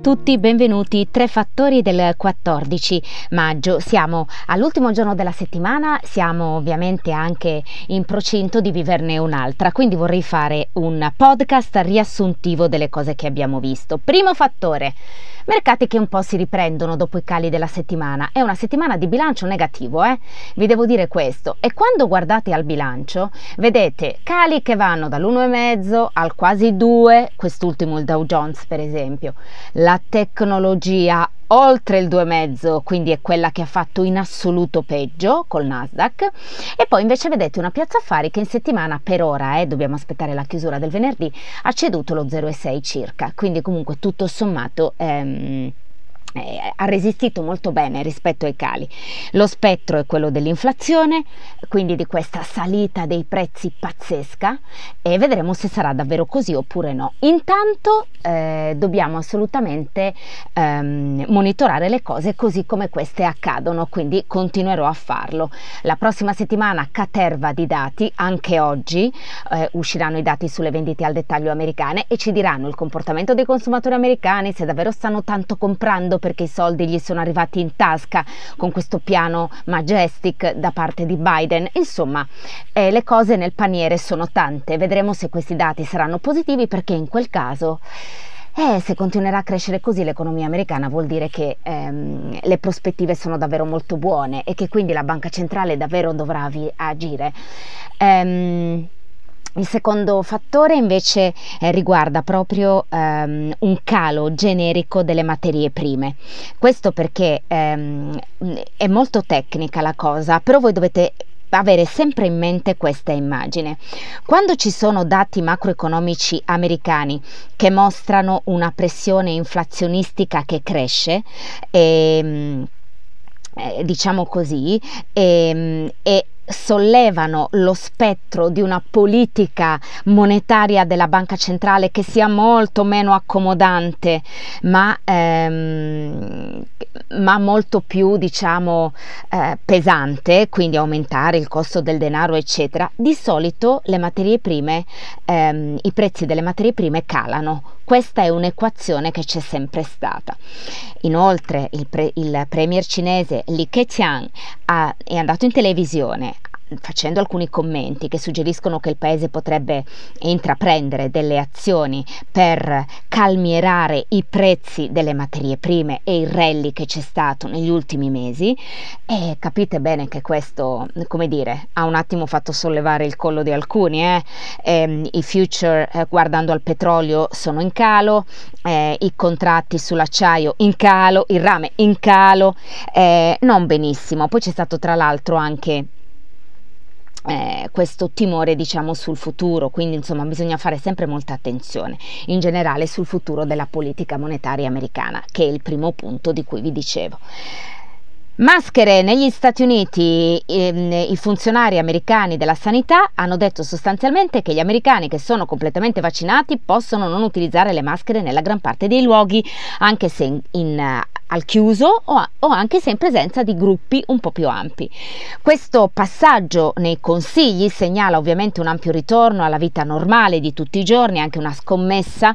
Tutti, benvenuti. Tre fattori del 14 maggio. Siamo all'ultimo giorno della settimana, siamo ovviamente anche in procinto di viverne un'altra, quindi vorrei fare un podcast riassuntivo delle cose che abbiamo visto. Primo fattore, mercati che un po' si riprendono dopo i cali della settimana. È una settimana di bilancio negativo, eh? Vi devo dire questo. E quando guardate al bilancio, vedete cali che vanno dall'1,5 al quasi 2, quest'ultimo il Dow Jones per esempio. La tecnologia oltre il 2,5, quindi è quella che ha fatto in assoluto peggio col Nasdaq. E poi invece vedete una piazza affari che in settimana per ora, eh, dobbiamo aspettare la chiusura del venerdì, ha ceduto lo 0,6 circa, quindi comunque tutto sommato... Ehm, eh, ha resistito molto bene rispetto ai cali. Lo spettro è quello dell'inflazione, quindi di questa salita dei prezzi pazzesca e vedremo se sarà davvero così oppure no. Intanto eh, dobbiamo assolutamente ehm, monitorare le cose così come queste accadono, quindi continuerò a farlo. La prossima settimana caterva di dati, anche oggi eh, usciranno i dati sulle vendite al dettaglio americane e ci diranno il comportamento dei consumatori americani, se davvero stanno tanto comprando perché i soldi gli sono arrivati in tasca con questo piano Majestic da parte di Biden. Insomma, eh, le cose nel paniere sono tante. Vedremo se questi dati saranno positivi perché in quel caso... Eh, se continuerà a crescere così l'economia americana vuol dire che ehm, le prospettive sono davvero molto buone e che quindi la banca centrale davvero dovrà vi- agire. Ehm, il secondo fattore invece eh, riguarda proprio ehm, un calo generico delle materie prime. Questo perché ehm, è molto tecnica la cosa, però voi dovete avere sempre in mente questa immagine. Quando ci sono dati macroeconomici americani che mostrano una pressione inflazionistica che cresce, ehm, eh, diciamo così, ehm, e sollevano lo spettro di una politica monetaria della banca centrale che sia molto meno accomodante, ma, ehm, ma molto più, diciamo, eh, pesante, quindi aumentare il costo del denaro, eccetera, di solito le materie prime, ehm, i prezzi delle materie prime calano. Questa è un'equazione che c'è sempre stata. Inoltre il, pre- il premier cinese Li Keqiang ha, è andato in televisione facendo alcuni commenti che suggeriscono che il paese potrebbe intraprendere delle azioni per calmierare i prezzi delle materie prime e il rally che c'è stato negli ultimi mesi e capite bene che questo, come dire, ha un attimo fatto sollevare il collo di alcuni, eh? Eh, i future eh, guardando al petrolio sono in calo, eh, i contratti sull'acciaio in calo, il rame in calo, eh, non benissimo, poi c'è stato tra l'altro anche eh, questo timore diciamo sul futuro. Quindi insomma bisogna fare sempre molta attenzione in generale sul futuro della politica monetaria americana che è il primo punto di cui vi dicevo Maschere negli Stati Uniti, ehm, i funzionari americani della sanità hanno detto sostanzialmente che gli americani che sono completamente vaccinati possono non utilizzare le maschere nella gran parte dei luoghi, anche se in, in al chiuso o, o, anche se in presenza di gruppi un po' più ampi. Questo passaggio nei consigli segnala ovviamente un ampio ritorno alla vita normale di tutti i giorni, anche una scommessa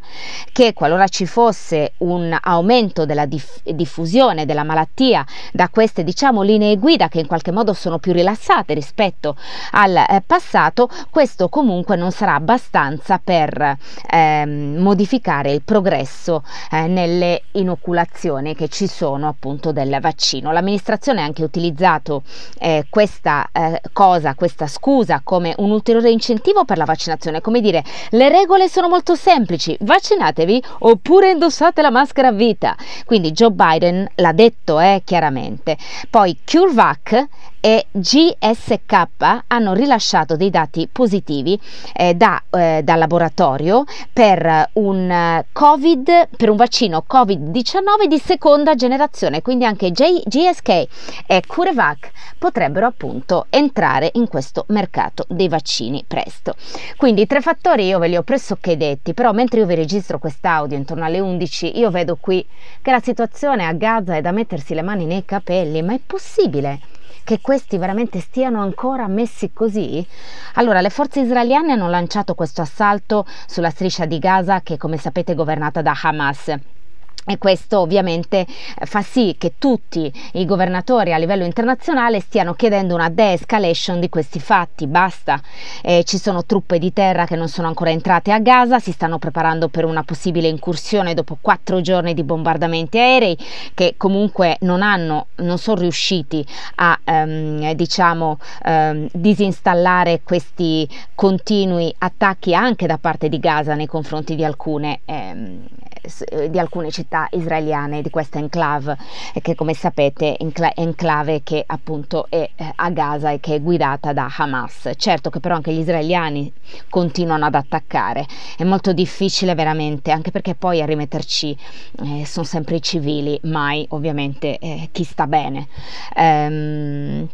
che qualora ci fosse un aumento della diff- diffusione della malattia da queste diciamo linee guida che in qualche modo sono più rilassate rispetto al eh, passato, questo comunque non sarà abbastanza per eh, modificare il progresso eh, nelle inoculazioni che ci ci sono appunto del vaccino. L'amministrazione ha anche utilizzato eh, questa eh, cosa, questa scusa come un ulteriore incentivo per la vaccinazione, come dire le regole sono molto semplici, vaccinatevi oppure indossate la maschera a vita. Quindi Joe Biden l'ha detto eh, chiaramente. Poi CureVac e GSK hanno rilasciato dei dati positivi eh, da, eh, dal laboratorio per un COVID, per un vaccino Covid-19 di seconda generazione, quindi anche J- GSK e CureVac potrebbero appunto entrare in questo mercato dei vaccini presto. Quindi i tre fattori io ve li ho pressoché detti, però mentre io vi registro quest'audio intorno alle 11, io vedo qui che la situazione a Gaza è da mettersi le mani nei capelli, ma è possibile? Che questi veramente stiano ancora messi così? Allora, le forze israeliane hanno lanciato questo assalto sulla striscia di Gaza che, come sapete, è governata da Hamas. E questo ovviamente eh, fa sì che tutti i governatori a livello internazionale stiano chiedendo una de-escalation di questi fatti. Basta, eh, ci sono truppe di terra che non sono ancora entrate a Gaza, si stanno preparando per una possibile incursione dopo quattro giorni di bombardamenti aerei che comunque non hanno, non sono riusciti a ehm, diciamo ehm, disinstallare questi continui attacchi anche da parte di Gaza nei confronti di alcune ehm, eh, di alcune città israeliane di questa enclave che come sapete è enclave che appunto è eh, a Gaza e che è guidata da Hamas. Certo che però anche gli israeliani continuano ad attaccare, è molto difficile veramente anche perché poi a rimetterci eh, sono sempre i civili, mai ovviamente eh, chi sta bene. Ehm,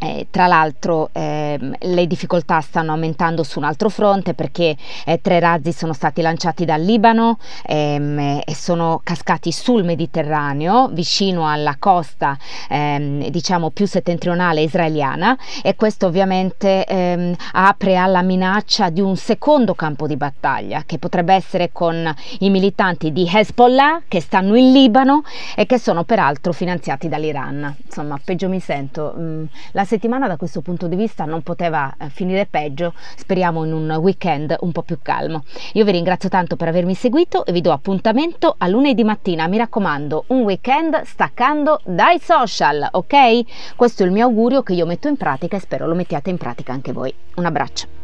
eh, tra l'altro ehm, le difficoltà stanno aumentando su un altro fronte perché eh, tre razzi sono stati lanciati dal Libano ehm, e sono cascati sul Mediterraneo vicino alla costa ehm, diciamo più settentrionale israeliana e questo ovviamente ehm, apre alla minaccia di un secondo campo di battaglia che potrebbe essere con i militanti di Hezbollah che stanno in Libano e che sono peraltro finanziati dall'Iran. Insomma, peggio mi sento. Mm, la settimana da questo punto di vista non poteva eh, finire peggio, speriamo in un weekend un po' più calmo. Io vi ringrazio tanto per avermi seguito e vi do appuntamento a lunedì mattina, mi raccomando, un weekend staccando dai social, ok? Questo è il mio augurio che io metto in pratica e spero lo mettiate in pratica anche voi. Un abbraccio.